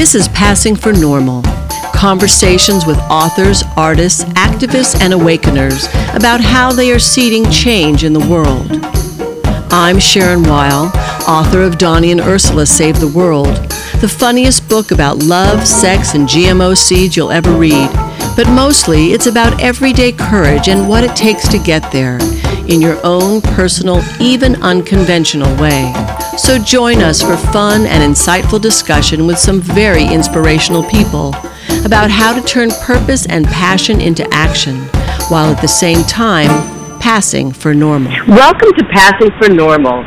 This is Passing for Normal. Conversations with authors, artists, activists, and awakeners about how they are seeding change in the world. I'm Sharon Weil, author of Donnie and Ursula Save the World, the funniest book about love, sex, and GMO seeds you'll ever read. But mostly, it's about everyday courage and what it takes to get there in your own personal, even unconventional way. So join us for fun and insightful discussion with some very inspirational people about how to turn purpose and passion into action while at the same time passing for normal. Welcome to Passing for Normal.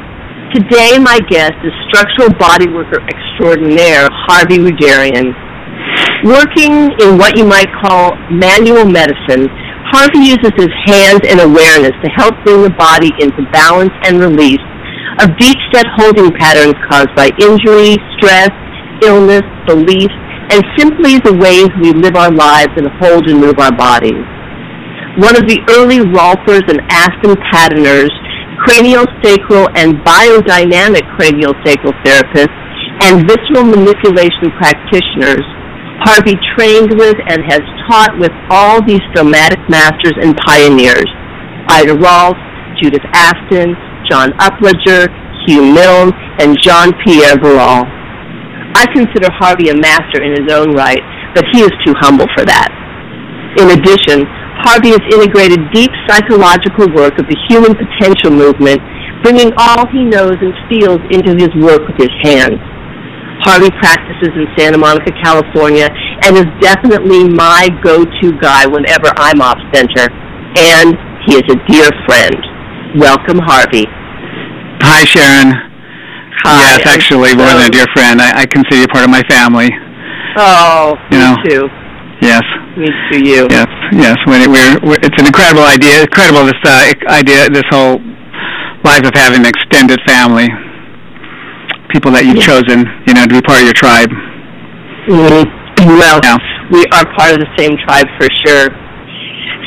Today, my guest is structural bodyworker extraordinaire Harvey Rudarian. Working in what you might call manual medicine, Harvey uses his hands and awareness to help bring the body into balance and release of deep set holding patterns caused by injury, stress, illness, belief, and simply the ways we live our lives and hold and move our bodies. One of the early Rolfers and Aston patterners, craniosacral and biodynamic craniosacral therapists, and visceral manipulation practitioners, Harvey trained with and has taught with all these somatic masters and pioneers, Ida Rolf, Judith Aston, John Upledger, Hugh Milne, and Jean-Pierre Barral. I consider Harvey a master in his own right, but he is too humble for that. In addition, Harvey has integrated deep psychological work of the human potential movement, bringing all he knows and feels into his work with his hands. Harvey practices in Santa Monica, California, and is definitely my go-to guy whenever I'm off center. And he is a dear friend. Welcome, Harvey. Hi, Sharon. Hi. Yes, actually, more than a dear friend. I, I consider you part of my family. Oh, You me know. too. Yes, Me too, you. yes, yes. When it, we're, we're, it's an incredible idea. Incredible this uh, idea, this whole life of having an extended family, people that you've Yeah. chosen, you know, to be part of your tribe. Mhm. Well, Yeah. we are part of the same tribe for sure.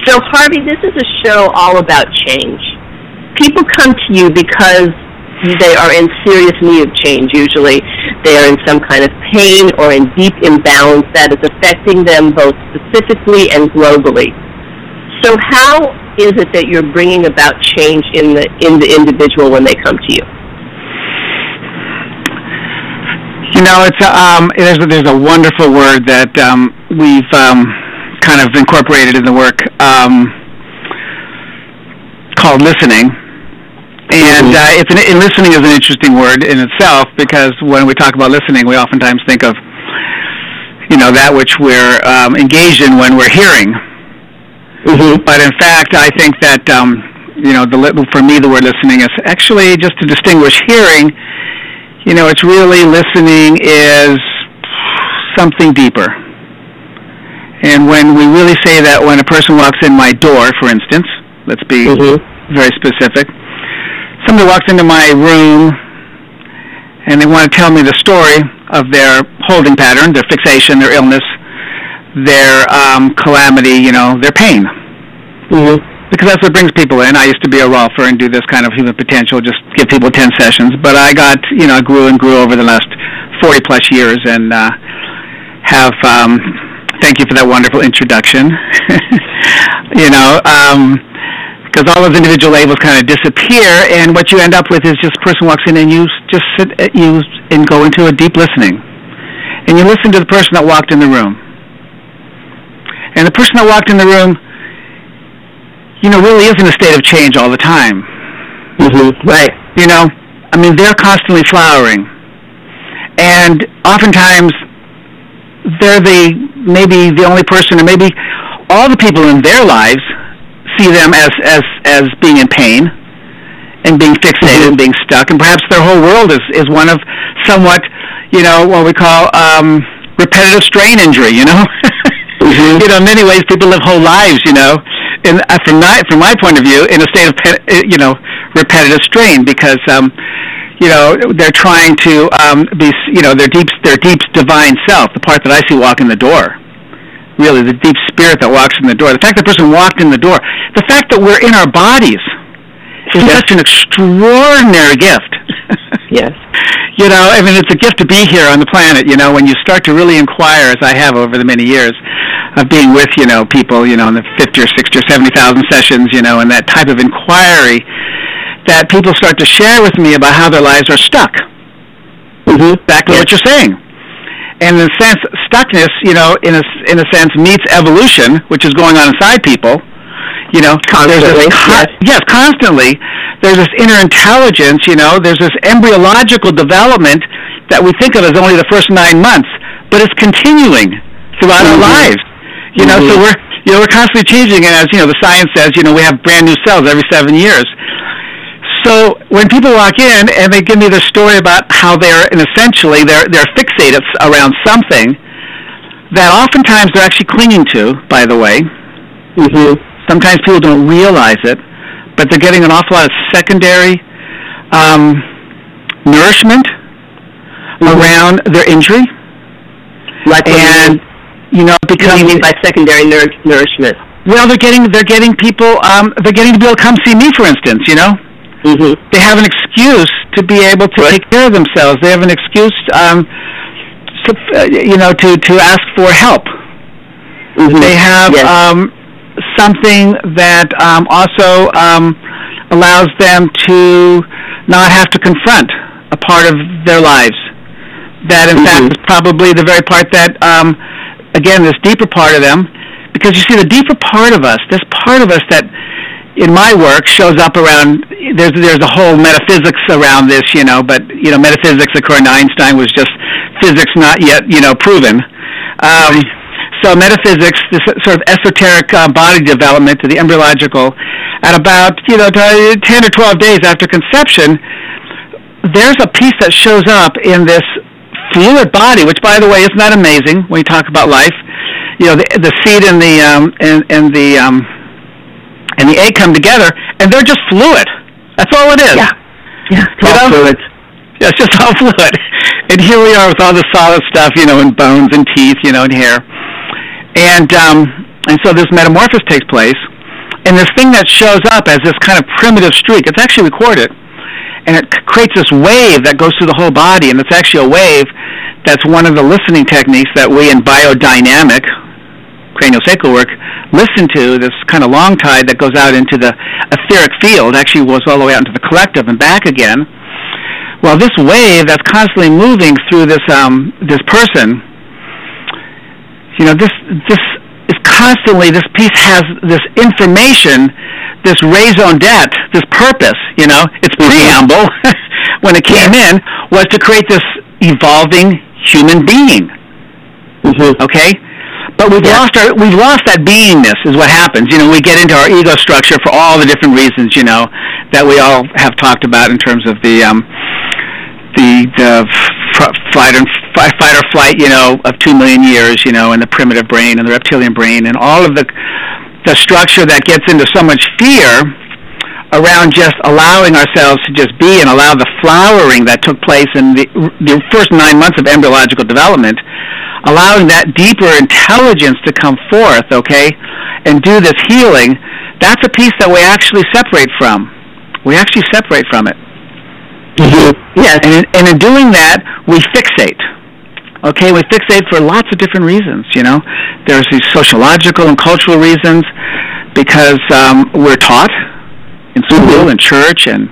So, Harvey, this is a show all about change. People come to you because they are in serious need of change, usually. They are in some kind of pain or in deep imbalance that is affecting them both specifically and globally. So, how is it that you're bringing about change in the, in the individual when they come to you? You know, it's um, there's a, there's a wonderful word that um, we've um, kind of incorporated in the work um, called listening. And Mhm. uh, it's an, and listening is an interesting word in itself because when we talk about listening, we oftentimes think of you know that which we're um, engaged in when we're hearing. Mm-hmm. But in fact, I think that um, you know, the, li- for me, the word listening is actually just to distinguish hearing. You know, it's really listening is something deeper. And when we really say that, when a person walks in my door, for instance, let's be Mm-hmm. very specific. Somebody walks into my room and they want to tell me the story of their holding pattern, their fixation, their illness, their um, calamity, you know, their pain. Mm-hmm. Because that's what brings people in. I used to be a rolfer and do this kind of human potential, just give people 10 sessions. But I got, you know, I grew and grew over the last 40 plus years and uh, have, um, thank you for that wonderful introduction. you know, um, because all those individual labels kind of disappear, and what you end up with is just a person walks in and you just sit, you and go into a deep listening, and you listen to the person that walked in the room, and the person that walked in the room, you know, really is in a state of change all the time. Mm-hmm. Right. You know, I mean, they're constantly flowering, and oftentimes they're the maybe the only person, or maybe all the people in their lives see them as as as being in pain and being fixated and being stuck, and perhaps their whole world is is one of somewhat, you know, what we call um, repetitive strain injury. You know, Mhm. you know, in many ways, people live whole lives, you know, in uh, from my from my point of view, in a state of pe- uh, you know repetitive strain because. um you know they're trying to um, be you know their deep their deep divine self the part that I see walk in the door really the deep spirit that walks in the door the fact that the person walked in the door the fact that we're in our bodies is Yeah. such an extraordinary gift yes. You know, I mean, it's a gift to be here on the planet. You know, when you start to really inquire, as I have over the many years of being with, you know, people, you know, in the fifty or sixty or seventy thousand sessions, you know, and that type of inquiry that people start to share with me about how their lives are stuck. Mm-hmm. Back to yes. what you're saying. And in a sense, stuckness, you know, in a, in a sense, meets evolution, which is going on inside people you know, constantly. Con- yes. yes, constantly. There's this inner intelligence. You know, there's this embryological development that we think of as only the first nine months, but it's continuing throughout mm-hmm. our lives. You know, mm-hmm. so we're you know we're constantly changing, and as you know, the science says, you know, we have brand new cells every seven years. So when people walk in and they give me their story about how they're, and essentially they're they're fixated around something that oftentimes they're actually clinging to, by the way. Mm-hmm. Sometimes people don't realize it, but they're getting an awful lot of secondary um, nourishment mm-hmm. around their injury. Like and you know because what do you mean by secondary nour- nourishment? Well, they're getting they're getting people um, they're getting to be able to come see me, for instance. You know, mm-hmm. they have an excuse to be able to right. take care of themselves. They have an excuse, um, to, uh, you know, to to ask for help. Mm-hmm. They have yes. um, something that um, also um, allows them to not have to confront a part of their lives. That, in mm-hmm. fact, is probably the very part that, um, again, this deeper part of them, because you see, the deeper part of us, this part of us that, in my work, shows up around. There's there's a whole metaphysics around this, you know. But you know, metaphysics, according to Einstein, was just physics not yet, you know, proven. Um, so metaphysics, this sort of esoteric uh, body development to the embryological, at about you know 10 or 12 days after conception, there's a piece that shows up in this fluid body, which by the way is not amazing when you talk about life. You know, the, the seed and the um, and, and the um, and the egg come together, and they're just fluid. That's all it is. Yeah, yeah, it's all fluid. Yeah, it's just all fluid. And here we are with all the solid stuff, you know, and bones and teeth, you know, and hair. And um, and so this metamorphosis takes place, and this thing that shows up as this kind of primitive streak, it's actually recorded, and it creates this wave that goes through the whole body, and it's actually a wave that's one of the listening techniques that we in biodynamic craniosacral work listen to, this kind of long tide that goes out into the etheric field, actually goes all the way out into the collective and back again. Well, this wave that's constantly moving through this um, this person you know, this this is constantly this piece has this information, this raison d'être, this purpose. You know, its mm-hmm. preamble when it came in was to create this evolving human being. Mm-hmm. Okay, but we've yeah. lost our we've lost that beingness is what happens. You know, we get into our ego structure for all the different reasons. You know, that we all have talked about in terms of the um, the the fight and fight or flight, you know, of two million years, you know, and the primitive brain and the reptilian brain and all of the the structure that gets into so much fear around just allowing ourselves to just be and allow the flowering that took place in the, the first nine months of embryological development, allowing that deeper intelligence to come forth, okay, and do this healing, that's a piece that we actually separate from. We actually separate from it. Mm-hmm. Yes. And in, and in doing that, we fixate. Okay, we fixate for lots of different reasons. You know, there's these sociological and cultural reasons because um, we're taught in school and church and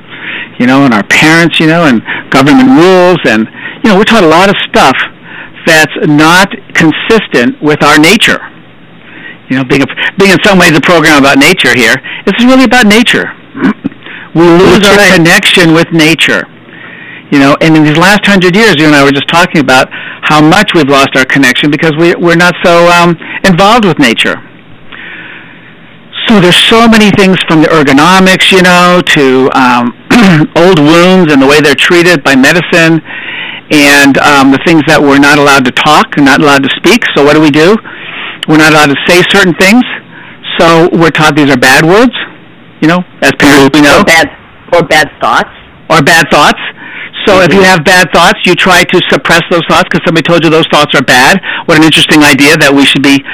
you know, and our parents, you know, and government rules, and you know, we're taught a lot of stuff that's not consistent with our nature. You know, being a, being in some ways a program about nature here, this is really about nature. we lose our connection with nature. You know, and in these last hundred years, you and I were just talking about how much we've lost our connection because we, we're not so um, involved with nature. So there's so many things from the ergonomics, you know, to um, old wounds and the way they're treated by medicine, and um, the things that we're not allowed to talk, and not allowed to speak. So what do we do? We're not allowed to say certain things. So we're taught these are bad words. You know, as parents we know. Or bad, or bad thoughts. Or bad thoughts. So if you have bad thoughts, you try to suppress those thoughts because somebody told you those thoughts are bad. What an interesting idea that we should be,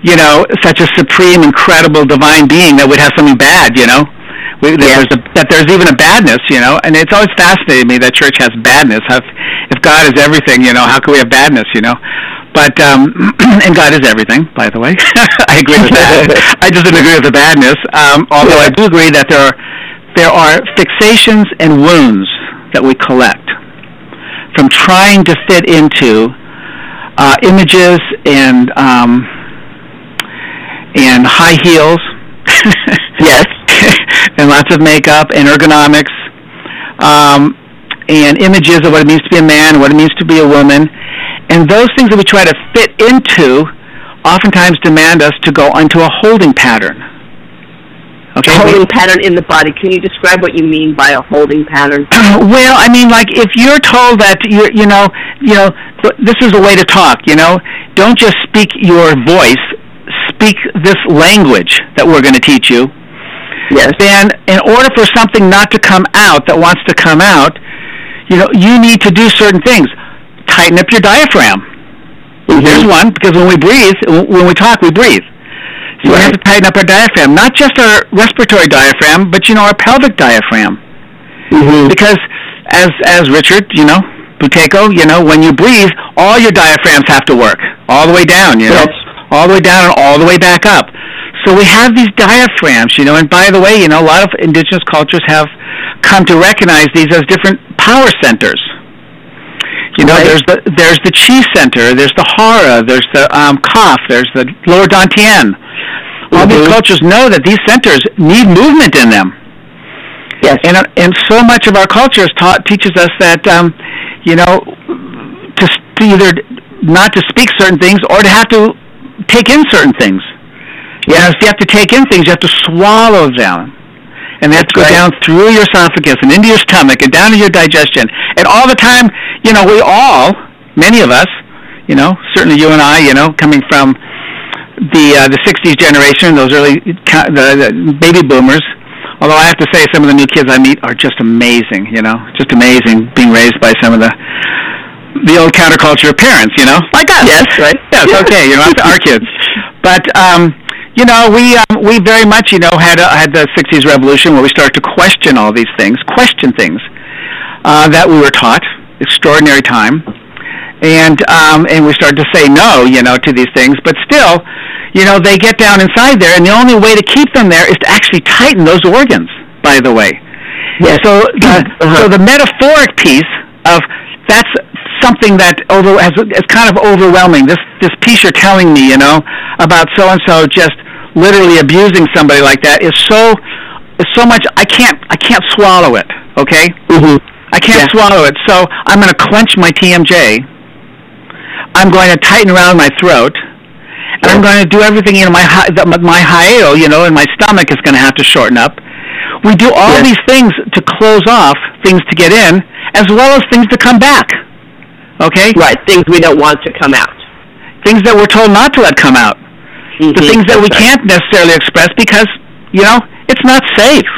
you know, such a supreme, incredible, divine being that would have something bad, you know. We, that, there's a, that there's even a badness, you know, and it's always fascinated me that church has badness. How, if God is everything, you know, how can we have badness, you know? But um, and God is everything, by the way. I agree with that. I just don't agree with the badness. Um, although I do agree that there are there are fixations and wounds that we collect from trying to fit into uh, images and um, and high heels. yes. and lots of makeup and ergonomics. Um, and images of what it means to be a man, what it means to be a woman, and those things that we try to fit into oftentimes demand us to go into a holding pattern. Okay. A holding pattern in the body. Can you describe what you mean by a holding pattern? well, I mean, like if you're told that you you know you know this is a way to talk. You know, don't just speak your voice. Speak this language that we're going to teach you. Yes. Then, in order for something not to come out that wants to come out, you know, you need to do certain things tighten up your diaphragm. Mm-hmm. Here's one because when we breathe, when we talk, we breathe. So right. we have to tighten up our diaphragm, not just our respiratory diaphragm, but you know our pelvic diaphragm. Mm-hmm. Because as as Richard, you know, Buteyko, you know, when you breathe, all your diaphragms have to work all the way down, you know, yes. all the way down and all the way back up. So we have these diaphragms, you know, and by the way, you know, a lot of indigenous cultures have come to recognize these as different power centers. You know, right. there's the there's the chi center, there's the hara, there's the um, kaf, there's the lower dantian. All mm-hmm. these cultures know that these centers need movement in them. Yes. And uh, and so much of our culture is taught teaches us that um, you know to, to either not to speak certain things or to have to take in certain things. Yeah. if you have to take in things, you have to swallow them and they have to go right. down through your esophagus and into your stomach and down to your digestion. And all the time, you know, we all, many of us, you know, certainly you and I, you know, coming from the uh, the '60s generation, those early the, the baby boomers. Although I have to say, some of the new kids I meet are just amazing. You know, just amazing. Being raised by some of the the old counterculture parents, you know, like us. Yes, right. Yes, okay. You know, our kids. But um, you know, we um, we very much, you know, had a, had the '60s revolution where we started to question all these things, question things uh, that we were taught. Extraordinary time, and um, and we started to say no, you know, to these things. But still, you know, they get down inside there, and the only way to keep them there is to actually tighten those organs. By the way, yeah. So the uh-huh. so the metaphoric piece of that's something that over has is kind of overwhelming. This this piece you're telling me, you know, about so and so just literally abusing somebody like that is so is so much I can't I can't swallow it. Okay. Mm-hmm. I can't yeah. swallow it. So I'm going to clench my TMJ. I'm going to tighten around my throat. And I'm going to do everything, you know, my my hiato, you know, and my stomach is going to have to shorten up. We do all yes. these things to close off things to get in, as well as things to come back. Okay? Right, things we don't want to come out. Things that we're told not to let come out. Mm-hmm. The things that we right. can't necessarily express because, you know, it's not safe.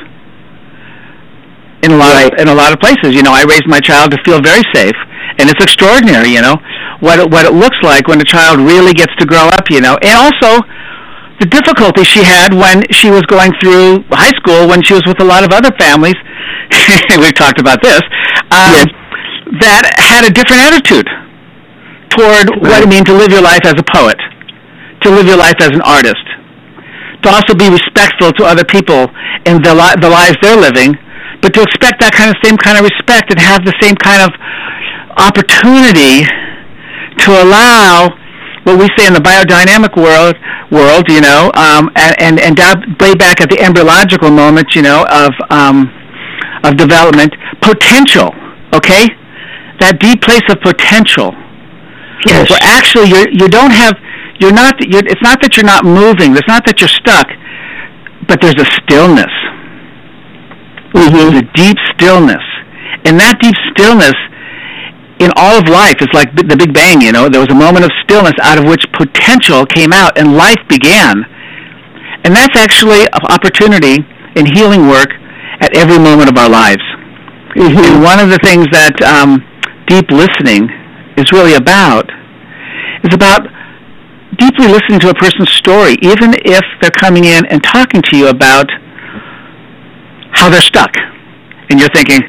In a lot right. of in a lot of places, you know, I raised my child to feel very safe, and it's extraordinary, you know, what it, what it looks like when a child really gets to grow up, you know, and also the difficulty she had when she was going through high school when she was with a lot of other families. We've talked about this. Um, yes that had a different attitude toward what it means to live your life as a poet, to live your life as an artist, to also be respectful to other people and the, li- the lives they're living, but to expect that kind of same kind of respect and have the same kind of opportunity to allow what we say in the biodynamic world, world, you know, um, and and, way back at the embryological moment, you know, of um, of development, potential. Okay, that deep place of potential. Yes. Where actually you you don't have you're not you're, it's not that you're not moving. It's not that you're stuck, but there's a stillness. Mm-hmm. There's a deep stillness, and that deep stillness in all of life is like the Big Bang. You know, there was a moment of stillness out of which potential came out and life began, and that's actually an opportunity in healing work at every moment of our lives. Mm-hmm. And one of the things that um, deep listening is really about. Is about deeply listening to a person's story, even if they're coming in and talking to you about how they're stuck, and you're thinking,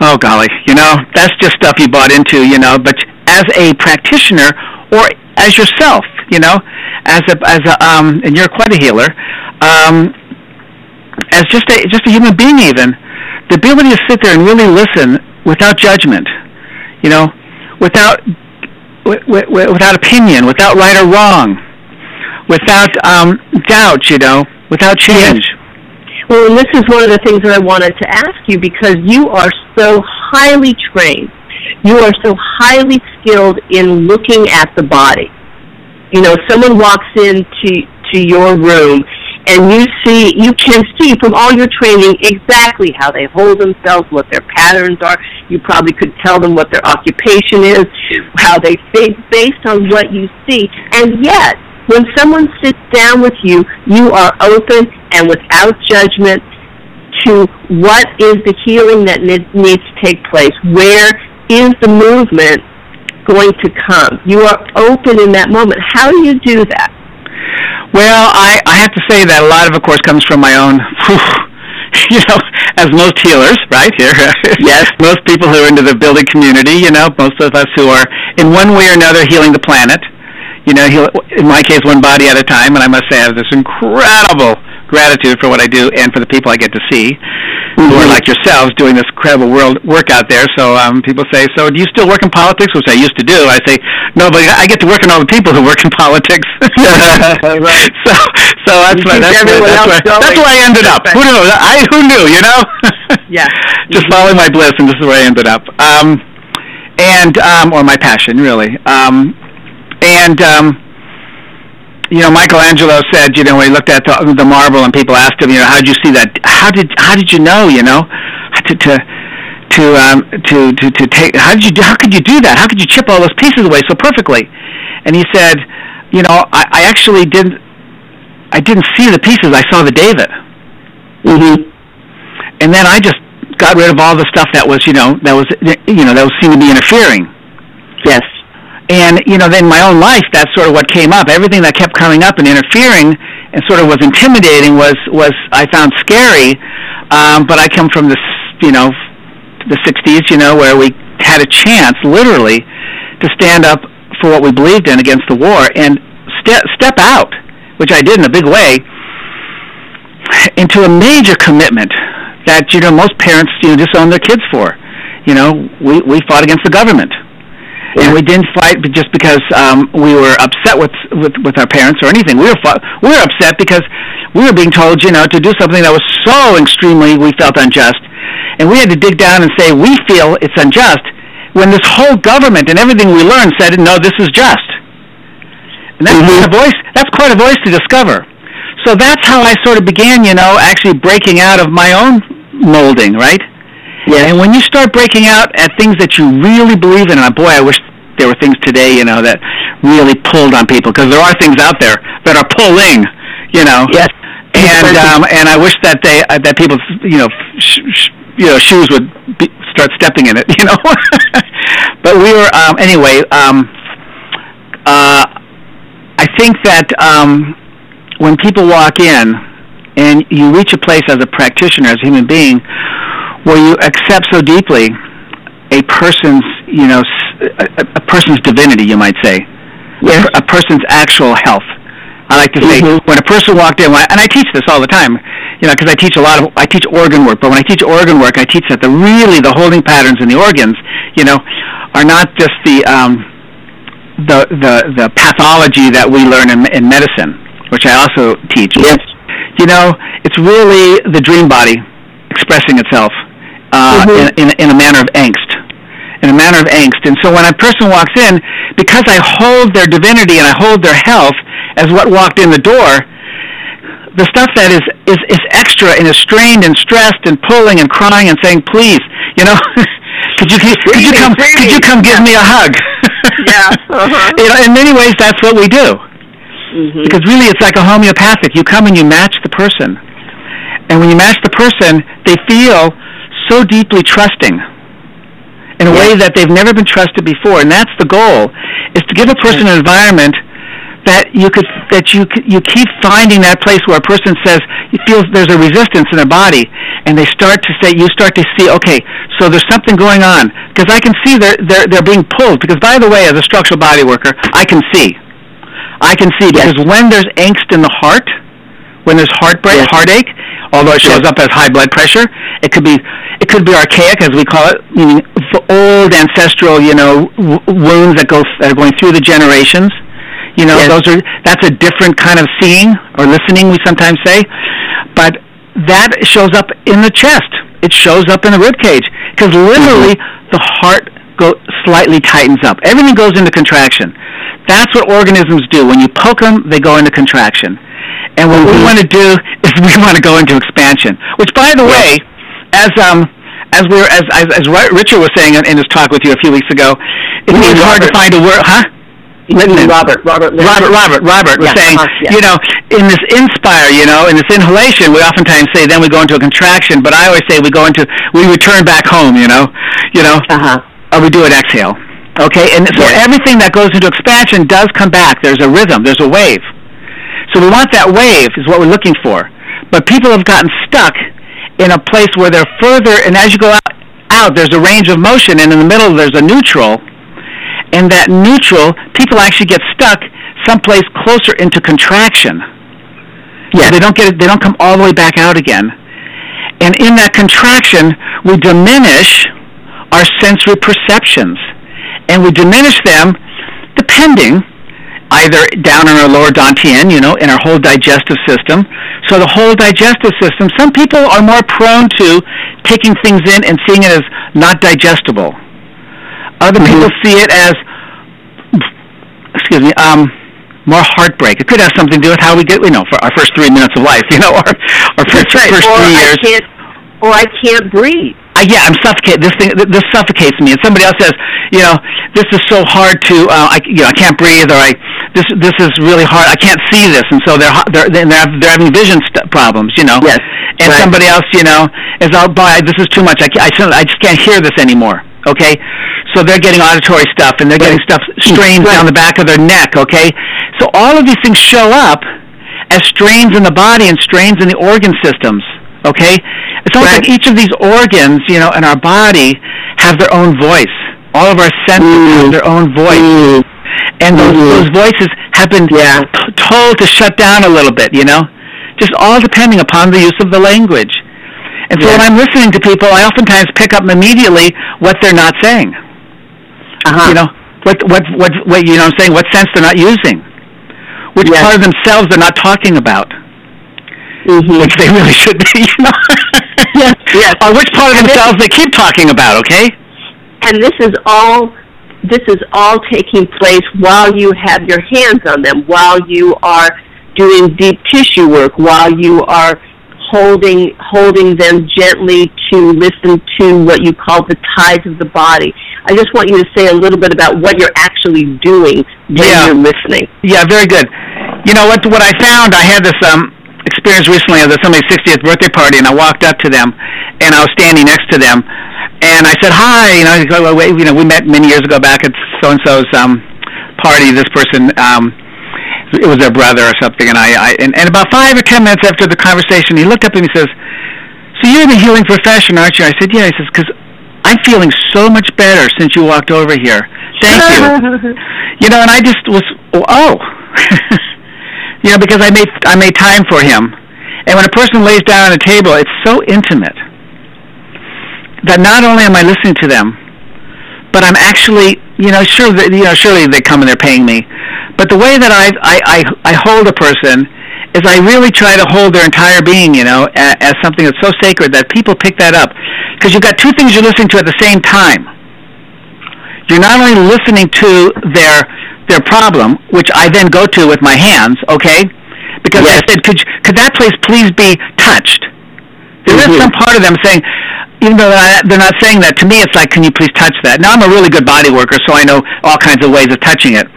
oh golly, you know, that's just stuff you bought into, you know. But as a practitioner or as yourself, you know, as a as a um, and you're quite a healer, um, as just a just a human being, even the ability to sit there and really listen without judgment, you know, without without opinion, without right or wrong, without um, doubt, you know, without change. Well, and this is one of the things that I wanted to ask you because you are so highly trained. You are so highly skilled in looking at the body. You know, someone walks into to your room and you see you can see from all your training exactly how they hold themselves, what their patterns are. You probably could tell them what their occupation is, how they think based on what you see. And yet, when someone sits down with you, you are open and without judgment to what is the healing that needs to take place. Where is the movement going to come? You are open in that moment. How do you do that? Well, I, I have to say that a lot of, of course, comes from my own, you know, as most healers, right here. yes. most people who are into the building community, you know, most of us who are in one way or another healing the planet. You know, heal, in my case, one body at a time, and I must say I have this incredible gratitude for what I do and for the people I get to see mm-hmm. who are like yourselves doing this incredible world work out there. So um, people say, "So do you still work in politics?" Which I used to do. I say, "No, but I get to work on all the people who work in politics." right. So, so that's why that's, where, that's, where, that's where I ended up. Who knew? I who knew? You know? yeah. Just mm-hmm. following my bliss, and this is where I ended up. Um, and um, or my passion, really. Um, and um, you know, Michelangelo said, you know, when he looked at the, the marble and people asked him, you know, how did you see that? How did how did you know? You know, to to to um, to to to take. How did you? How could you do that? How could you chip all those pieces away so perfectly? And he said, you know, I, I actually didn't. I didn't see the pieces. I saw the David. Mm-hmm. And then I just got rid of all the stuff that was, you know, that was, you know, that was seemed to be interfering. Yes. And you know, then my own life, that's sort of what came up. Everything that kept coming up and interfering and sort of was intimidating was was I found scary. Um, but I come from this, you know, the '60s, you know, where we had a chance, literally, to stand up for what we believed in against the war and step step out, which I did in a big way, into a major commitment that you know most parents you know disown their kids for. You know, we we fought against the government and we didn't fight just because um, we were upset with, with with our parents or anything. We were fought, we were upset because we were being told, you know, to do something that was so extremely we felt unjust, and we had to dig down and say we feel it's unjust when this whole government and everything we learned said no, this is just. And that's mm-hmm. quite a voice. That's quite a voice to discover. So that's how I sort of began, you know, actually breaking out of my own molding, right? Yeah. And when you start breaking out at things that you really believe in, and boy, I wish there were things today, you know, that really pulled on people because there are things out there that are pulling, you know. Yes. And um, and I wish that they uh, that people, you know, sh- sh- you know, shoes would be, start stepping in it, you know. but we were um, anyway. Um, uh, I think that um, when people walk in and you reach a place as a practitioner, as a human being, where you accept so deeply a person's, you know, a, a person's divinity, you might say, yes. a, a person's actual health. I like to say mm-hmm. when a person walked in, and I teach this all the time, you know, because I teach a lot of I teach organ work. But when I teach organ work, I teach that the really the holding patterns in the organs, you know, are not just the um, the the the pathology that we learn in, in medicine, which I also teach. Yes. You know, it's really the dream body expressing itself uh, mm-hmm. in, in, in a manner of angst, in a manner of angst. And so when a person walks in, because I hold their divinity and I hold their health as what walked in the door, the stuff that is, is, is extra and is strained and stressed and pulling and crying and saying, please, you know, could you, could you come, could you come give me a hug? yeah. Uh-huh. you know, in many ways, that's what we do. Mm-hmm. Because really, it's like a homeopathic. You come and you match the person. And when you match the person, they feel so deeply trusting in a yeah. way that they've never been trusted before. And that's the goal, is to give a person an environment that you could that you you keep finding that place where a person says he feels there's a resistance in their body, and they start to say you start to see okay, so there's something going on because I can see they're they're they're being pulled. Because by the way, as a structural body worker, I can see, I can see because yes. when there's angst in the heart, when there's heartbreak, yes. heartache, although it shows up as high blood pressure, it could be it could be archaic, as we call it, meaning old ancestral, you know, w- wounds that go that are going through the generations. You know, yes. those are that's a different kind of seeing or listening. We sometimes say, but that shows up in the chest. It shows up in the rib cage because literally mm-hmm. the heart go slightly tightens up. Everything goes into contraction. That's what organisms do. When you poke them, they go into contraction. And what mm-hmm. we want to do is we want to go into expansion. Which, by the way, as um as we were as as, as Richard was saying in, in his talk with you a few weeks ago, it's hard to find a word, huh? Robert, Robert, Robert, Robert, Robert was saying, uh, you know, in this inspire, you know, in this inhalation, we oftentimes say then we go into a contraction, but I always say we go into, we return back home, you know, you know, uh-huh. Or we do an exhale. Okay, and so yes. everything that goes into expansion does come back. There's a rhythm, there's a wave. So we want that wave is what we're looking for. But people have gotten stuck in a place where they're further, and as you go out, out there's a range of motion, and in the middle there's a neutral and that neutral, people actually get stuck someplace closer into contraction. Yeah, they don't get it, they don't come all the way back out again. And in that contraction, we diminish our sensory perceptions. And we diminish them depending either down in our lower dantian, you know, in our whole digestive system. So the whole digestive system, some people are more prone to taking things in and seeing it as not digestible. Other mm-hmm. people see it as, excuse me, um, more heartbreak. It could have something to do with how we get, you know, for our first three minutes of life, you know, or our first, right. first or three years. Can't, or I can't breathe. Uh, yeah, I'm suffocated. This thing, this suffocates me. And somebody else says, you know, this is so hard to, uh, I, you know, I can't breathe, or I, this, this is really hard. I can't see this, and so they're, they're, they're, they're having vision st- problems, you know. Yes. And right. somebody else, you know, is, oh, boy, this is too much. I, I, I just can't hear this anymore. Okay, so they're getting auditory stuff and they're getting stuff strains right. down the back of their neck. Okay, so all of these things show up as strains in the body and strains in the organ systems. Okay, it's almost right. like each of these organs, you know, in our body have their own voice. All of our senses mm. have their own voice. Mm. And those, mm. those voices have been yeah. t- told to shut down a little bit, you know? Just all depending upon the use of the language. And so when I'm listening to people, I oftentimes pick up immediately what they're not saying. Uh-huh. You know, what, what, what, what, you know what I'm saying, what sense they're not using. Which yes. part of themselves they're not talking about. Mm-hmm. Which they really should be, you know. yes. yes. Or which part of themselves they keep talking about, okay? And this is all this is all taking place while you have your hands on them, while you are doing deep tissue work, while you are holding holding them gently to listen to what you call the tides of the body. I just want you to say a little bit about what you're actually doing when yeah. you're listening. Yeah, very good. You know what? What I found, I had this um, experience recently at somebody's 60th birthday party, and I walked up to them, and I was standing next to them, and I said hi. You know, you know, we met many years ago back at so and so's um, party. This person. Um, it was their brother or something, and I, I and, and about five or ten minutes after the conversation, he looked up and he says, "So you're in the healing profession, aren't you?" I said, "Yeah." He says, "Because I'm feeling so much better since you walked over here. Thank you." you know, and I just was, oh, you know, because I made I made time for him, and when a person lays down on a table, it's so intimate that not only am I listening to them, but I'm actually, you know, sure, you know, surely they come and they're paying me, but the way that I, I, I, I hold a person is I really try to hold their entire being, you know, as, as something that's so sacred that people pick that up. Because you've got two things you're listening to at the same time. You're not only listening to their their problem, which I then go to with my hands, okay? Because yes. I said, could, could that place please be touched? There mm-hmm. is some part of them saying, even though they're not saying that, to me it's like, can you please touch that? Now I'm a really good body worker, so I know all kinds of ways of touching it.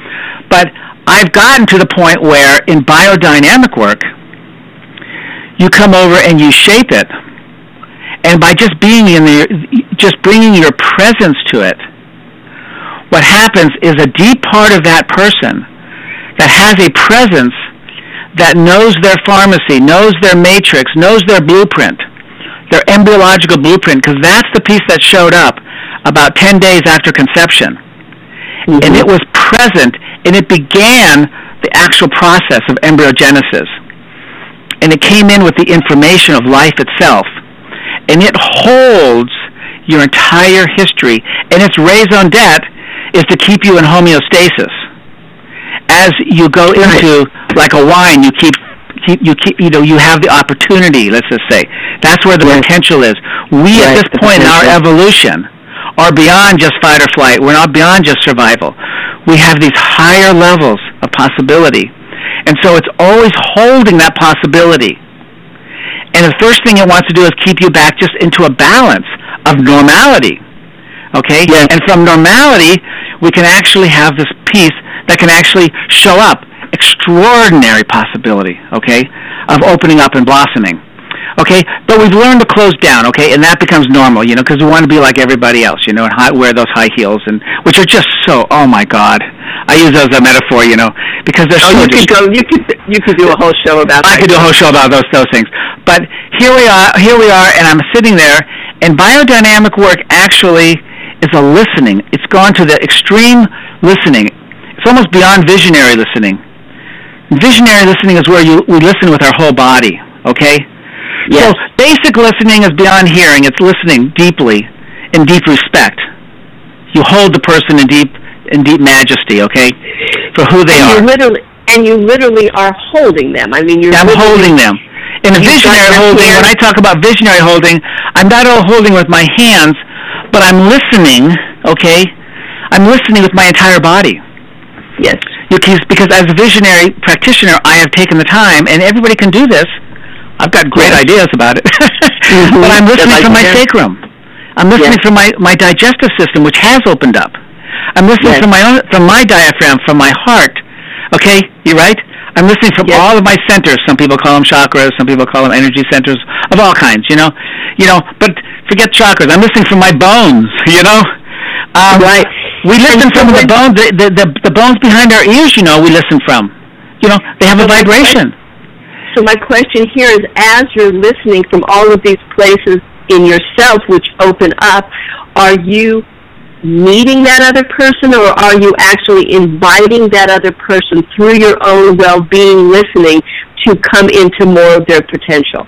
But I've gotten to the point where in biodynamic work, you come over and you shape it, and by just being in the, just bringing your presence to it, what happens is a deep part of that person that has a presence that knows their pharmacy, knows their matrix, knows their blueprint, their embryological blueprint, because that's the piece that showed up about 10 days after conception. Mm-hmm. And it was present, and it began the actual process of embryogenesis. And it came in with the information of life itself. And it holds your entire history. And its raison d'etre is to keep you in homeostasis. As you go into like a wine, you keep, keep you keep you know you have the opportunity. Let's just say that's where the potential is. We right. at this point in our evolution are beyond just fight or flight. We're not beyond just survival. We have these higher levels of possibility, and so it's always holding that possibility. And the first thing it wants to do is keep you back just into a balance of normality. Okay? Yes. And from normality, we can actually have this piece that can actually show up extraordinary possibility, okay, of opening up and blossoming. Okay, but we've learned to close down, okay, and that becomes normal, you know, because we want to be like everybody else, you know, and high, wear those high heels, and which are just so, oh my God, I use those as a metaphor, you know, because they're oh, so. You could go, you could, you could do a whole show about. I could do a whole show about those those things, but here we are, here we are, and I'm sitting there, and biodynamic work actually is a listening. It's gone to the extreme listening. It's almost beyond visionary listening. Visionary listening is where you we listen with our whole body. Okay. Yes. So basic listening is beyond hearing. It's listening deeply, in deep respect. You hold the person in deep in deep majesty. Okay, for who they and are. You literally, and you literally are holding them. I mean, you're. I'm holding them. In a visionary holding, when I talk about visionary holding, I'm not all holding with my hands, but I'm listening. Okay, I'm listening with my entire body. Yes. Because, because as a visionary practitioner, I have taken the time, and everybody can do this. I've got great yes. ideas about it, mm-hmm. but I'm listening from my sacrum. I'm listening yes. from my, my digestive system, which has opened up. I'm listening yes. from my own, from my diaphragm, from my heart. Okay, you right? I'm listening from yes. all of my centers. Some people call them chakras. Some people call them energy centers of all kinds. You know, you know. But forget chakras. I'm listening from my bones. You know. Um, right. We listen from the bones, the, the, the, the bones behind our ears. You know, we listen from. You know, they have a vibration. So my question here is, as you're listening from all of these places in yourself which open up, are you meeting that other person or are you actually inviting that other person through your own well-being listening to come into more of their potential?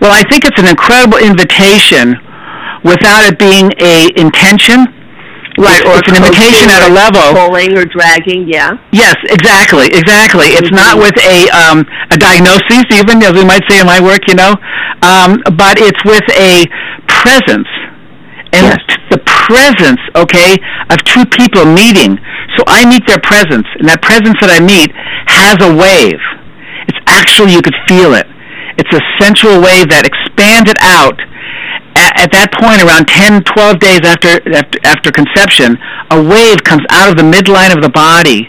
Well, I think it's an incredible invitation without it being a intention Right, or it's an invitation at a level. Pulling or dragging, yeah. Yes, exactly, exactly. It's not with a um, a diagnosis, even as we might say in my work, you know, um, but it's with a presence, and yes. the presence, okay, of two people meeting. So I meet their presence, and that presence that I meet has a wave. It's actually you could feel it. It's a sensual wave that expanded out at that point, around 10, 12 days after, after, after conception, a wave comes out of the midline of the body,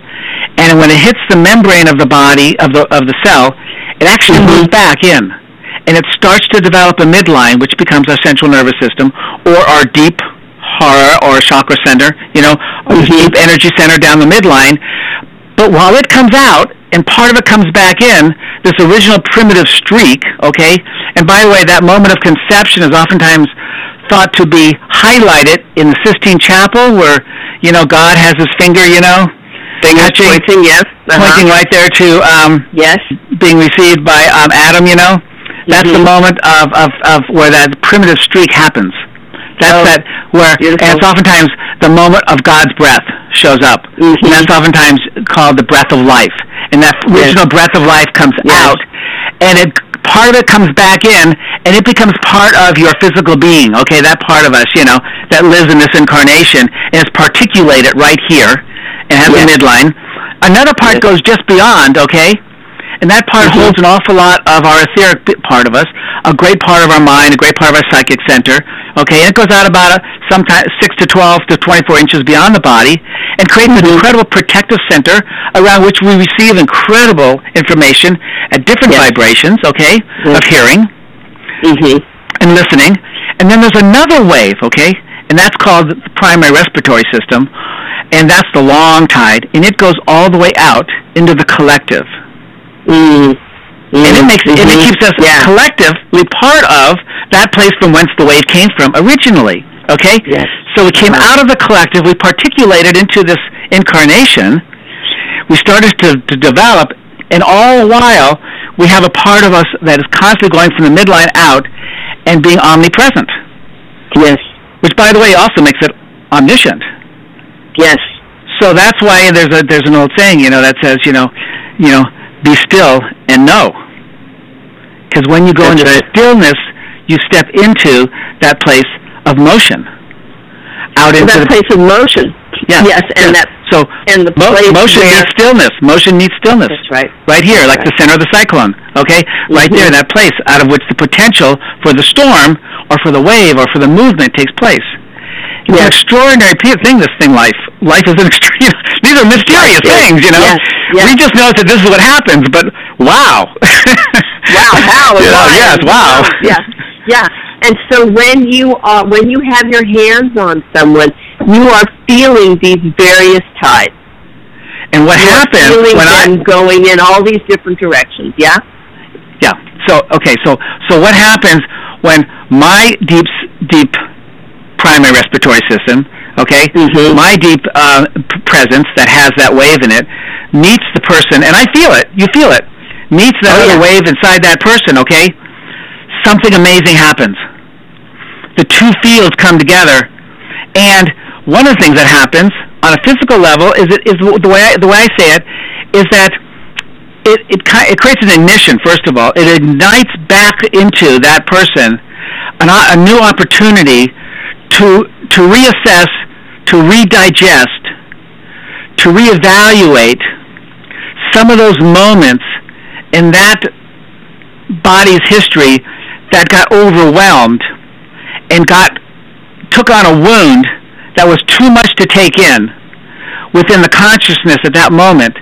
and when it hits the membrane of the body, of the, of the cell, it actually mm-hmm. moves back in. And it starts to develop a midline, which becomes our central nervous system, or our deep hara or chakra center, you know, mm-hmm. deep energy center down the midline. But while it comes out, and part of it comes back in, this original primitive streak, okay? And by the way, that moment of conception is oftentimes thought to be highlighted in the Sistine Chapel where, you know, God has his finger, you know, touching, pointing, yes. Uh-huh. Pointing right there to um, yes. being received by um, Adam, you know? That's mm-hmm. the moment of, of, of where that primitive streak happens. That's oh, that where, beautiful. and it's oftentimes the moment of God's breath shows up. Mm-hmm. And that's oftentimes called the breath of life. And that original yes. breath of life comes yes. out, and it part of it comes back in, and it becomes part of your physical being. Okay, that part of us, you know, that lives in this incarnation, and is particulated right here, and has yes. a midline. Another part goes just beyond. Okay, and that part mm-hmm. holds an awful lot of our etheric part of us, a great part of our mind, a great part of our psychic center. Okay, and it goes out about a, sometimes 6 to 12 to 24 inches beyond the body and creates mm-hmm. an incredible protective center around which we receive incredible information at different yes. vibrations, okay, mm-hmm. of hearing mm-hmm. and listening. And then there's another wave, okay, and that's called the primary respiratory system, and that's the long tide, and it goes all the way out into the collective. Mm. Mm-hmm. And it makes mm-hmm. and it keeps us yeah. collectively part of that place from whence the wave came from originally. Okay? Yes. So we came out of the collective, we particulated into this incarnation, we started to, to develop, and all the while we have a part of us that is constantly going from the midline out and being omnipresent. Yes. Which by the way also makes it omniscient. Yes. So that's why there's a there's an old saying, you know, that says, you know, you know, be still and know. Because when you go that's into right. stillness, you step into that place of motion. Out into that the, place of motion. Yeah. Yes, and yeah. that so and the mo- motion needs stillness. Motion needs stillness. That's right. Right here, That's like right. the center of the cyclone. Okay, mm-hmm. right there, that place out of which the potential for the storm or for the wave or for the movement takes place. It's yes. an extraordinary thing. This thing, life. Life is an extreme. These are mysterious yes. things, you know. Yes. Yes. We just know that this is what happens, but wow. wow! You know, yes. Wow. Yeah. Yeah. And so when you are when you have your hands on someone, you are feeling these various types. And what happens when I'm going in all these different directions? Yeah. Yeah. So okay. So so what happens when my deep deep primary respiratory system, okay, mm-hmm. my deep uh, presence that has that wave in it meets the person, and I feel it. You feel it. Meets that oh, other yeah. wave inside that person. Okay. Something amazing happens the two fields come together. And one of the things that happens on a physical level is it is the way I, the way I say it is that it, it it creates an ignition. First of all, it ignites back into that person an, a new opportunity to to reassess, to redigest, to reevaluate some of those moments in that body's history that got overwhelmed and got took on a wound that was too much to take in within the consciousness at that moment.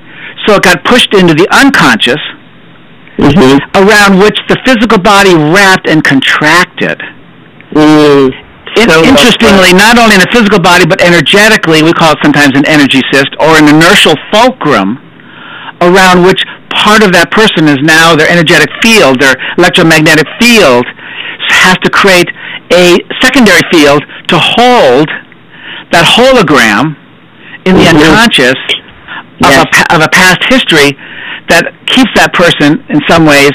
So it got pushed into the unconscious, mm-hmm. around which the physical body wrapped and contracted. Mm. So interestingly, not only in the physical body, but energetically, we call it sometimes an energy cyst or an inertial fulcrum, around which part of that person is now their energetic field, their electromagnetic field, has to create a secondary field to hold that hologram in the mm-hmm. unconscious yes. of, a, of a past history that keeps that person in some ways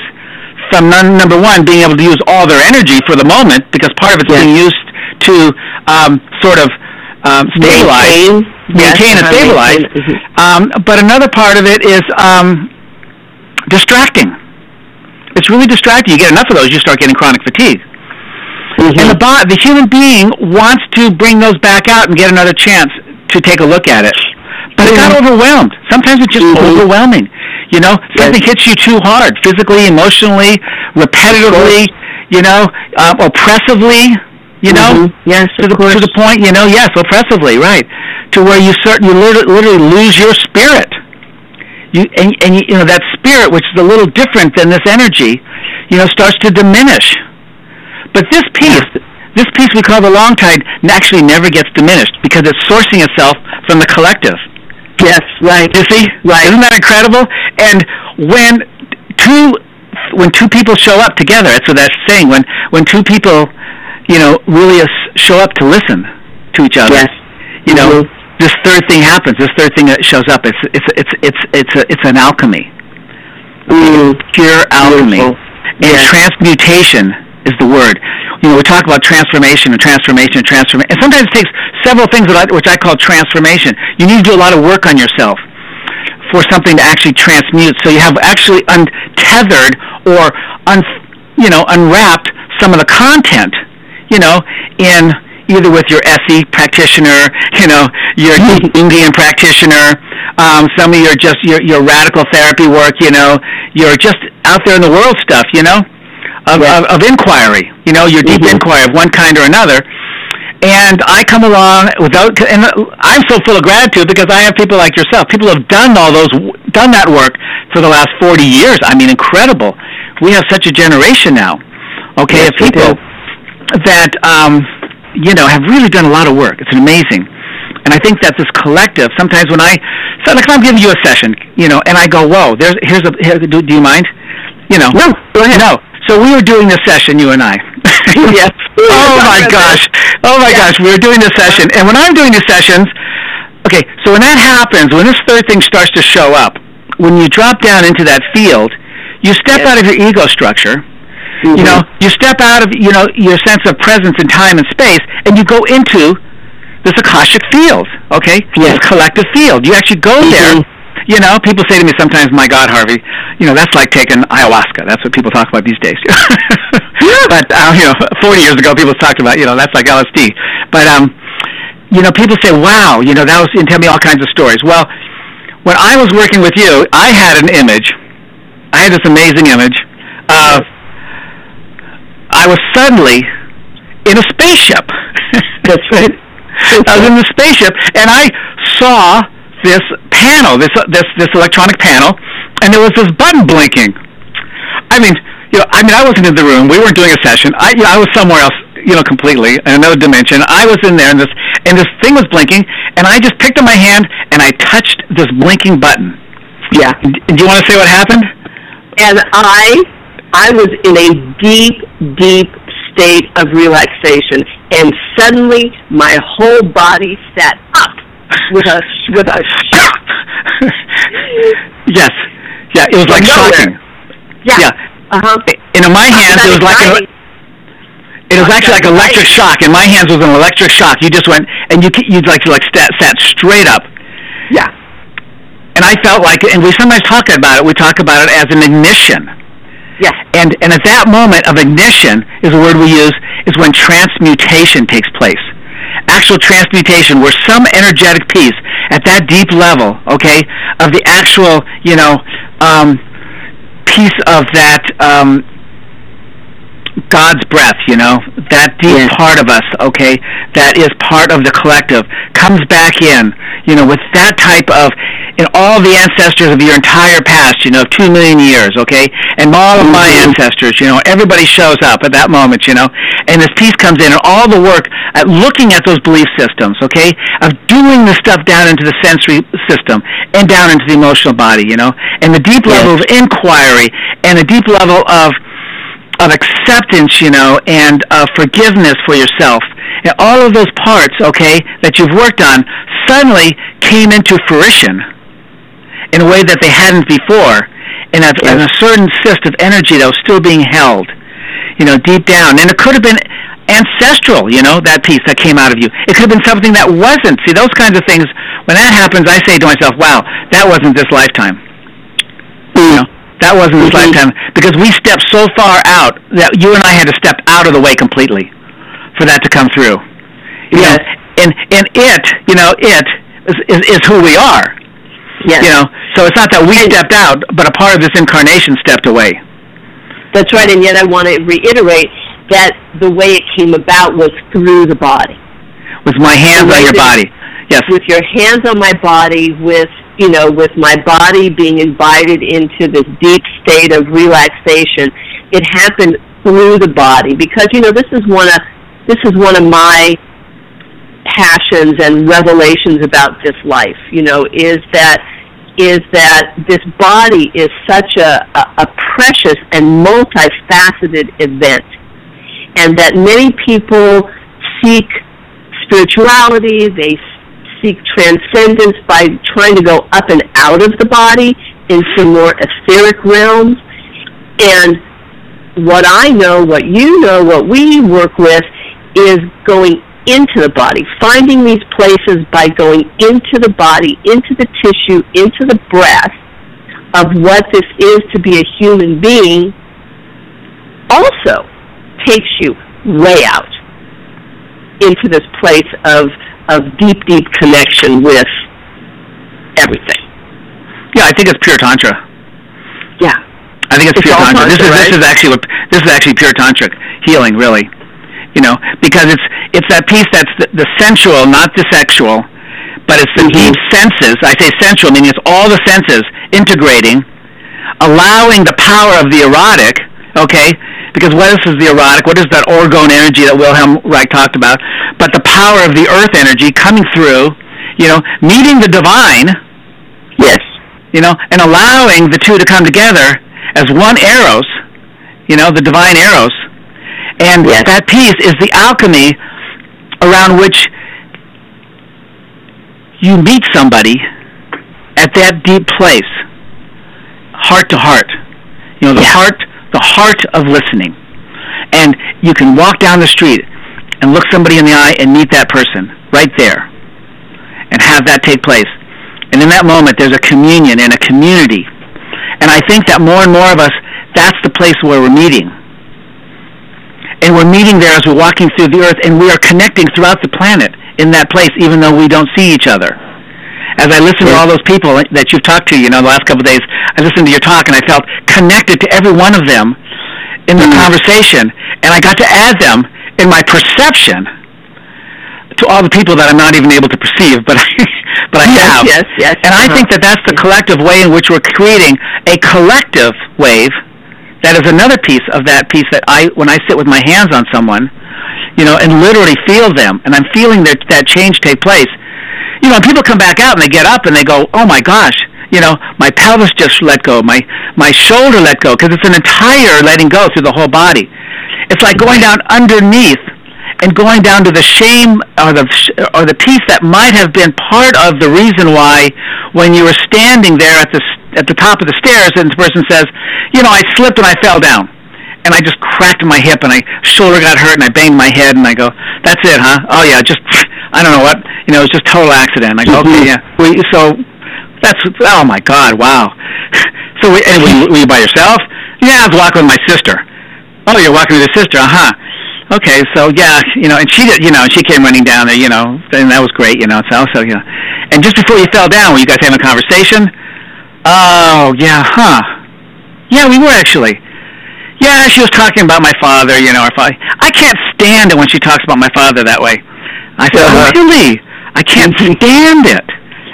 from none, number one being able to use all their energy for the moment because part of it's yes. being used to um, sort of um, stabilize, maintain, maintain yes, and stabilize. Mm-hmm. Um, but another part of it is um, distracting. It's really distracting. You get enough of those, you start getting chronic fatigue. Mm-hmm. And the bo- the human being wants to bring those back out and get another chance to take a look at it. But mm-hmm. it got mm-hmm. overwhelmed. Sometimes it's just mm-hmm. overwhelming. You know, something yes. hits you too hard, physically, emotionally, repetitively, you know, uh, oppressively, you know, mm-hmm. yes, to the course. to the point, you know, yes, oppressively, right, to where you start, you literally, lose your spirit. You and, and you, you know that spirit, which is a little different than this energy, you know, starts to diminish but this piece, this piece we call the long tide, actually never gets diminished because it's sourcing itself from the collective. Yes, right. You see, right? Isn't that incredible? And when two when two people show up together, that's what that's saying. When when two people, you know, really show up to listen to each other, yes. you know, mm-hmm. this third thing happens. This third thing that shows up. It's it's it's it's it's a, it's an alchemy, mm. pure alchemy, Beautiful. and yes. transmutation is the word. You know, we talk about transformation and transformation and transformation. And sometimes it takes several things that I, which I call transformation. You need to do a lot of work on yourself for something to actually transmute. So you have actually untethered or un, you know, unwrapped some of the content, you know, in either with your SE practitioner, you know, your Jungian practitioner, um, some of your just your, your radical therapy work, you know, your just out there in the world stuff, you know of, yes. of, of inquiry. You know, your deep mm-hmm. inquiry of one kind or another. And I come along without, and I'm so full of gratitude because I have people like yourself. People have done all those, done that work for the last 40 years. I mean, incredible. We have such a generation now, okay, yes, of people that, um, you know, have really done a lot of work. It's amazing. And I think that this collective, sometimes when I, so like I'm giving you a session, you know, and I go, whoa, there's, here's a, here, do, do you mind? You know. No, go ahead. No. So we were doing this session, you and I. yes. oh my gosh. Oh my gosh. We were doing this session, and when I'm doing these sessions, okay. So when that happens, when this third thing starts to show up, when you drop down into that field, you step Yes. out of your ego structure. Mhm. You know, you step out of you know your sense of presence in time and space, and you go into this akashic field. Okay, Yes. this collective field. You actually go there. You know, people say to me sometimes, "My God, Harvey, you know that's like taking ayahuasca." That's what people talk about these days. but uh, you know, 40 years ago, people talked about you know that's like LSD. But um, you know, people say, "Wow, you know that was," and tell me all kinds of stories. Well, when I was working with you, I had an image. I had this amazing image of I was suddenly in a spaceship. That's right. I was in the spaceship, and I saw this panel, this this this electronic panel, and there was this button blinking. I mean, you know, I mean, I wasn't in the room. We weren't doing a session. I, you know, I was somewhere else, you know, completely in another dimension. I was in there, and this and this thing was blinking, and I just picked up my hand and I touched this blinking button. Yeah. Do you want to say what happened? and I I was in a deep, deep state of relaxation, and suddenly my whole body sat up with a with a shock. yes. Yeah, it was like nowhere. shocking. Yeah. Yeah. Uh huh. And in my hands, it was like an, it was actually like electric shock. In my hands was an electric shock. You just went and you you'd like you like sat, sat straight up. Yeah. And I felt like, and we sometimes talk about it. We talk about it as an ignition. Yeah. And and at that moment of ignition is a word we use is when transmutation takes place. Actual transmutation, where some energetic piece at that deep level, okay, of the actual, you know, um, piece of that um, God's breath, you know, that deep Yes. part of us, okay, that is part of the collective, comes back in, you know, with that type of, in all the ancestors of your entire past, you know, two million years, okay, and all of my Mhm. ancestors, you know, everybody shows up at that moment, you know, and this piece comes in, and all the work at looking at those belief systems, okay, of doing the stuff down into the sensory system and down into the emotional body, you know, and the deep level Yes. of inquiry and a deep level of of acceptance, you know, and uh, forgiveness for yourself. And all of those parts, okay, that you've worked on suddenly came into fruition in a way that they hadn't before, in a, in a certain cyst of energy that was still being held, you know, deep down. And it could have been ancestral, you know, that piece that came out of you. It could have been something that wasn't. See, those kinds of things, when that happens, I say to myself, wow, that wasn't this lifetime. You know, that wasn't this Mhm. lifetime because we stepped so far out that you and I had to step out of the way completely for that to come through. You Yes. know, and and it, you know, it is, is is who we are. Yes. You know, so it's not that we stepped out, but a part of this incarnation stepped away. That's right, and yet I want to reiterate that the way it came about was through the body. With my hands on your body. Yes. With your hands on my body, with you know, with my body being invited into this deep state of relaxation. It happened through the body because you know this is one of this is one of my passions and revelations about this life. You know, is that is that this body is such a, a, a precious and multifaceted event, and that many people seek spirituality, they seek transcendence by trying to go up and out of the body into more etheric realms. And what I know, what you know, what we work with is going into the body, finding these places by going into the body, into the tissue, into the breath of what this is to be a human being also takes you way out into this place of of deep, deep connection with everything. Yeah, I think it's pure tantra. Yeah. I think it's, It's pure all tantra. This is tantra, this is actually what this is actually pure tantric healing, really. You know, because it's it's that piece that's the, the sensual, not the sexual, but it's the Mhm. deep senses. I say sensual, meaning it's all the senses integrating, allowing the power of the erotic. Okay, because what is the erotic? What is that orgone energy that Wilhelm Reich talked about? But the power of the earth energy coming through, you know, meeting the divine Yes. you know, and allowing the two to come together as one eros, you know, the divine eros, and Yes. that piece is the alchemy around which you meet somebody at that deep place, heart to heart. You know, the Yeah. heart, the heart of listening, and you can walk down the street and look somebody in the eye and meet that person right there, and have that take place. And in that moment, there's a communion and a community. And I think that more and more of us, that's the place where we're meeting. And we're meeting there as we're walking through the earth, and we are connecting throughout the planet in that place, even though we don't see each other. As I listened to all those people that you've talked to, you know, the last couple of days, I listened to your talk, and I felt connected to every one of them in the Mm. conversation, and I got to add them in my perception to all the people that I'm not even able to perceive, but I, but I Yes, have. yes, yes. And I think that that's the collective way in which we're creating a collective wave. That is another piece of that piece that I, when I sit with my hands on someone, you know, and literally feel them, and I'm feeling that that change take place. You know, people come back out and they get up and they go, "Oh my gosh, you know, my pelvis just let go, my my shoulder let go," because it's an entire letting go through the whole body. It's like going down underneath and going down to the shame or the or the piece that might have been part of the reason why when you were standing there at the at the top of the stairs and the person says, you know, I slipped and I fell down. And I just cracked my hip and I shoulder got hurt and I banged my head and I go, that's it, huh? Oh yeah, just I don't know what, you know, it was just total accident. I go, okay, yeah. We, so that's oh my god, wow. So we, and were, you, were you by yourself? Yeah, I was walking with my sister. Oh, you're walking with your sister, uh huh. Okay, so yeah, you know, and she did, you know, she came running down there, you know, and that was great, you know. So, so you know, and just before you fell down, were you guys having a conversation? Oh yeah, huh? Yeah, we were actually. Yeah, she was talking about my father, you know, our father. I can't stand it when she talks about my father that way. I said, Uh-huh. oh, really? I can't stand it.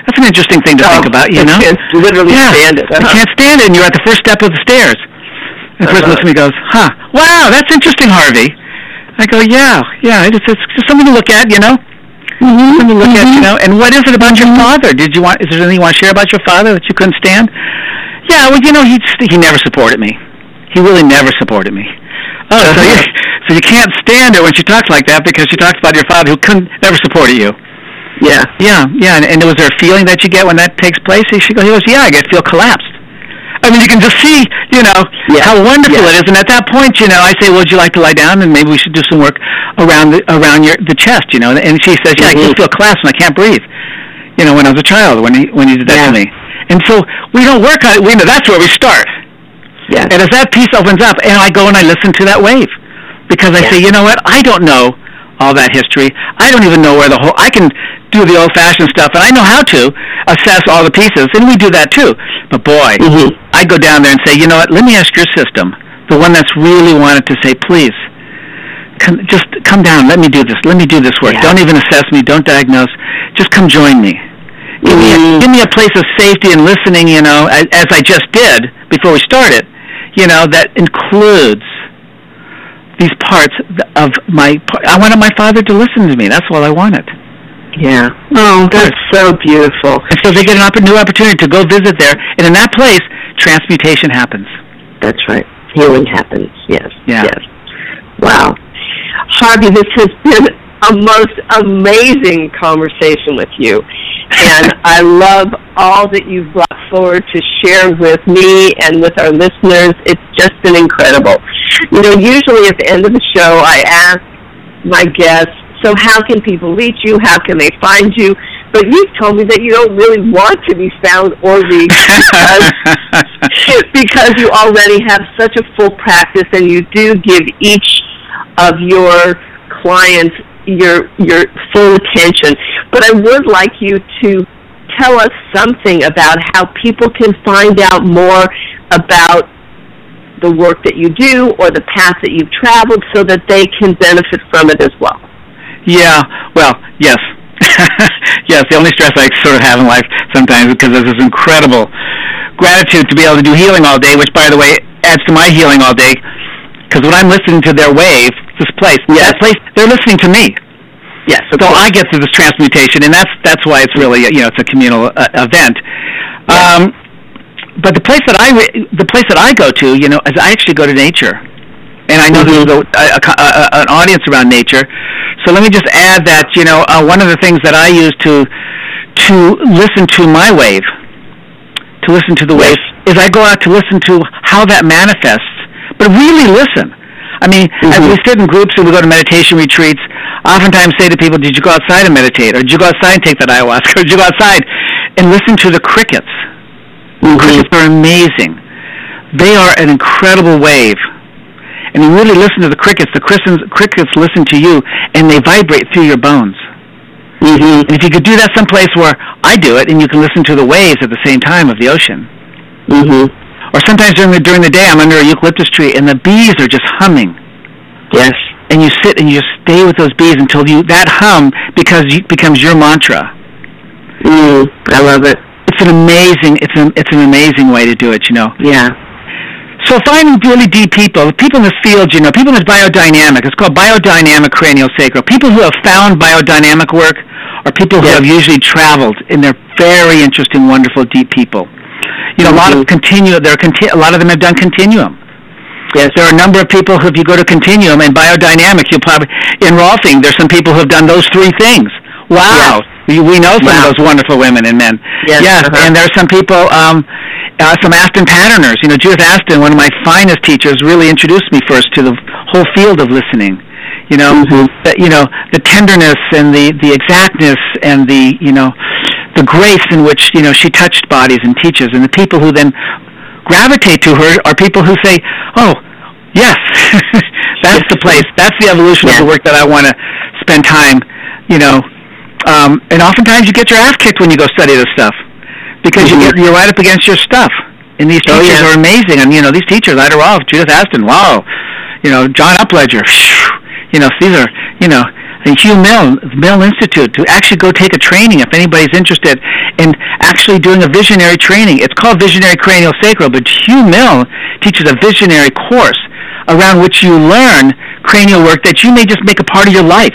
That's an interesting thing to think Oh, about, you I know? can't literally yeah, stand it. I Uh-huh. can't stand it, and you're at the first step of the stairs. And the person Uh-huh. looks at me and goes, huh, wow, that's interesting, Harvey. I go, yeah, yeah, it's, it's just something to look at, you know? Something to look at, you know? And what is it about your father? Did you want, is there anything you want to share about your father that you couldn't stand? Yeah, well, you know, he, he never supported me. He really never supported me. Oh, so you, so you can't stand it when she talks like that because she talks about your father who couldn't, never supported you. Yeah. Yeah, yeah. And, and was there a feeling that you get when that takes place? She goes, he goes, yeah, I get feel collapsed. I mean, you can just see, you know, Yeah. how wonderful Yeah. it is. And at that point, you know, I say, well, would you like to lie down? And maybe we should do some work around the, around your the chest, you know. And she says, yeah, I Mhm. just feel collapsed and I can't breathe. You know, when I was a child, when he when he did that to me. And so we don't work on it. We know that's where we start. Yeah. And as that piece opens up, and I go and I listen to that wave, because I Yeah. say, you know what? I don't know all that history. I don't even know where the whole. I can do the old-fashioned stuff, and I know how to assess all the pieces, and we do that too. But boy, Mhm. I go down there and say, you know what? Let me ask your system, the one that's really wanted to say, please, come, just come down. Let me do this. Let me do this work. Yeah. Don't even assess me. Don't diagnose. Just come join me. Give me, a, Mhm. give me a place of safety and listening, you know, as, as I just did before we started, you know, that includes these parts of my. I wanted my father to listen to me. That's all I wanted. Yeah. Oh, that's so beautiful. And so they get an opp- new opportunity to go visit there, and in that place, transmutation happens. That's right. Healing happens. Yes. Yeah. Yes. Wow. Harvey, this has been a most amazing conversation with you. And I love all that you've brought forward to share with me and with our listeners. It's just been incredible. You know, usually at the end of the show, I ask my guests, so how can people reach you? How can they find you? But you've told me that you don't really want to be found or reached because because you already have such a full practice and you do give each of your clients your your full attention. But I would like you to tell us something about how people can find out more about the work that you do or the path that you've traveled so that they can benefit from it as well. Yeah, well, yes. yes, the only stress I sort of have in life sometimes because there's this incredible gratitude to be able to do healing all day, which, by the way, adds to my healing all day. Because when I'm listening to their wave, this place, Yes. that place, they're listening to me. Yes, So course. I get to this transmutation, and that's that's why it's really you know it's a communal uh, event. Um, but the place that I re- the place that I go to, you know, is I actually go to nature, and I know Mhm. there's a, a, a, an audience around nature. So let me just add that you know uh, one of the things that I use to to listen to my wave, to listen to the Yes. wave, is I go out to listen to how that manifests, but really listen. I mean, as Mhm. we sit in groups and we go to meditation retreats, oftentimes say to people, "Did you go outside and meditate, or did you go outside and take that ayahuasca, or did you go outside and listen to the crickets?" Mhm. Crickets are amazing. They are an incredible wave. And you really listen to the crickets. The crickets, crickets listen to you, and they vibrate through your bones. Mhm. And if you could do that someplace where I do it, and you can listen to the waves at the same time of the ocean, Mhm. Or sometimes during the during the day, I'm under a eucalyptus tree, and the bees are just humming, Yes. and you sit and you just stay with those bees until you that hum because you, becomes your mantra. Mm. I love it. It's an amazing, it's an it's an amazing way to do it. You know. Yeah. So finding really deep people, people in this field, you know, people in this biodynamic, it's called biodynamic craniosacral. People who have found biodynamic work are people who Yes. have usually traveled, and they're very interesting, wonderful, deep people. You know, a lot of continue, there are conti- a lot of them have done continuum. Yes. There are a number of people who, if you go to continuum and biodynamic, you'll probably in Rolfing, there's some people who have done those three things. Wow, we, we know some Wow. of those wonderful women and men. Yes, yes, uh-huh. and there's some people, um, uh, some Aston patterners. You know, Judith Aston, one of my finest teachers, really introduced me first to the whole field of listening. You know, Mhm. the, you know the tenderness and the the exactness and the you know the grace in which you know she touched bodies and teaches, and the people who then gravitate to her are people who say, "Oh, yes, that's the place. That's the evolution of the work that I want to spend time." You know, um, and oftentimes you get your ass kicked when you go study this stuff because Mhm. you get, you're right up against your stuff. And these Oh, teachers yeah. are amazing. And you know, these teachers, Ida Rolf, Judith Aston, wow. You know, John Upledger. You know, these are you know. And Hugh Milne, Milne Institute, to actually go take a training if anybody's interested in actually doing a visionary training. It's called Visionary Cranial Sacral, but Hugh Milne teaches a visionary course around which you learn cranial work that you may just make a part of your life.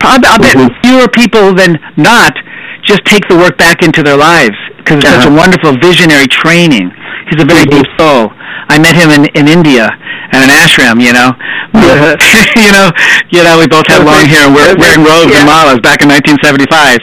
Probably, I'll bet Mhm. fewer people than not just take the work back into their lives because it's such a Uh-huh. wonderful visionary training. He's a very Mhm. deep soul. I met him in in India at an ashram. You know, Yeah. you know, you know. We both had long hair and we're wearing robes and Yeah. malas back in 1975.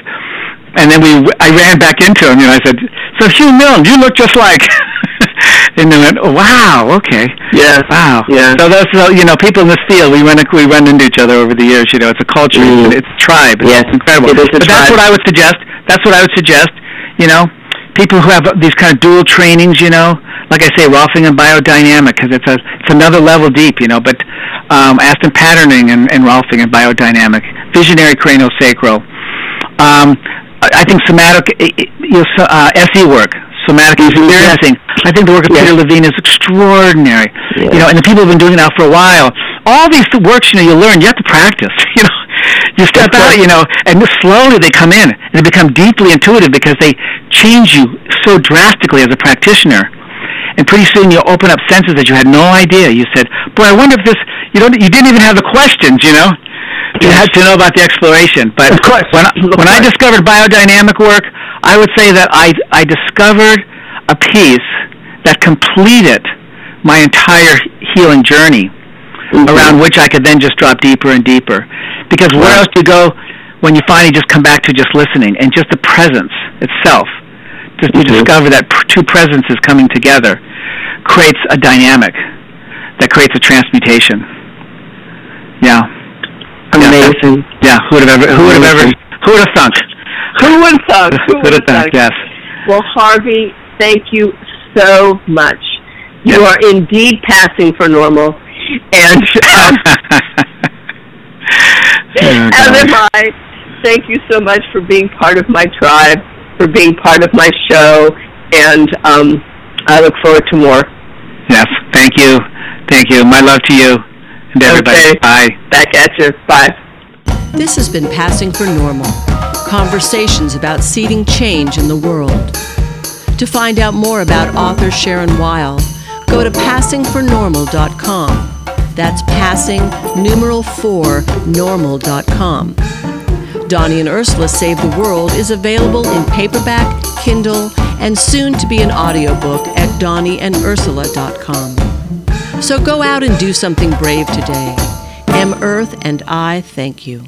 And then we, I ran back into him. You know, I said, "So Hugh Milne, you look just like." and they went, oh, "Wow, okay." Yes. Wow. Yeah. So that's uh, you know people in this field we run we run into each other over the years. You know, it's a culture. Mm. It's, it's a tribe. It's Yes, incredible. it is a but that's what I would suggest. That's what I would suggest. You know, people who have these kind of dual trainings. You know, like I say, Rolfing and biodynamic because it's a it's another level deep. You know, but um, Aston patterning and, and Rolfing and biodynamic, visionary craniosacral. Um, I I think somatic you know, uh, SE work, somatic Mhm, experiencing. I think the work of Yes. Peter Levine is extraordinary. Yes. You know, and the people who've been doing it now for a while. All these works, you know, you learn. You have to practice. You know, you step out, you know, and slowly they come in and they become deeply intuitive because they change you so drastically as a practitioner. And pretty soon you open up senses that you had no idea. You said, "Boy, I wonder if this." You don't. You didn't even have the questions. You know, you Yes. had to know about the exploration. But Of course. when I, when I discovered biodynamic work, I would say that I I discovered a piece that completed my entire healing journey Mhm. around which I could then just drop deeper and deeper. Because where Right. else do you go when you finally just come back to just listening and just the presence itself? Just you Mhm. discover that pr- two presences coming together creates a dynamic that creates a transmutation. Yeah. Amazing. Yeah. Who would have ever? Who would have ever? Who would have thunk? Who would have? Who Who would have thunk? Yes. Well, Harvey, thank you so much. You Yes. are indeed passing for normal, and um, Oh, as am. I. Thank you so much for being part of my tribe, for being part of my show, and um, I look forward to more. Yes. Thank you. Thank you. My love to you and everybody. Okay. Bye. Back at you. Bye. This has been Passing for Normal conversations about seeding change in the world. To find out more about author Sharon Weil, go to passingfornormal.com. That's passing numeral 4 normal.com. Donnie and Ursula Save the World is available in paperback, Kindle, and soon to be an audiobook at donnieandursula.com. So go out and do something brave today. M. Earth and I thank you.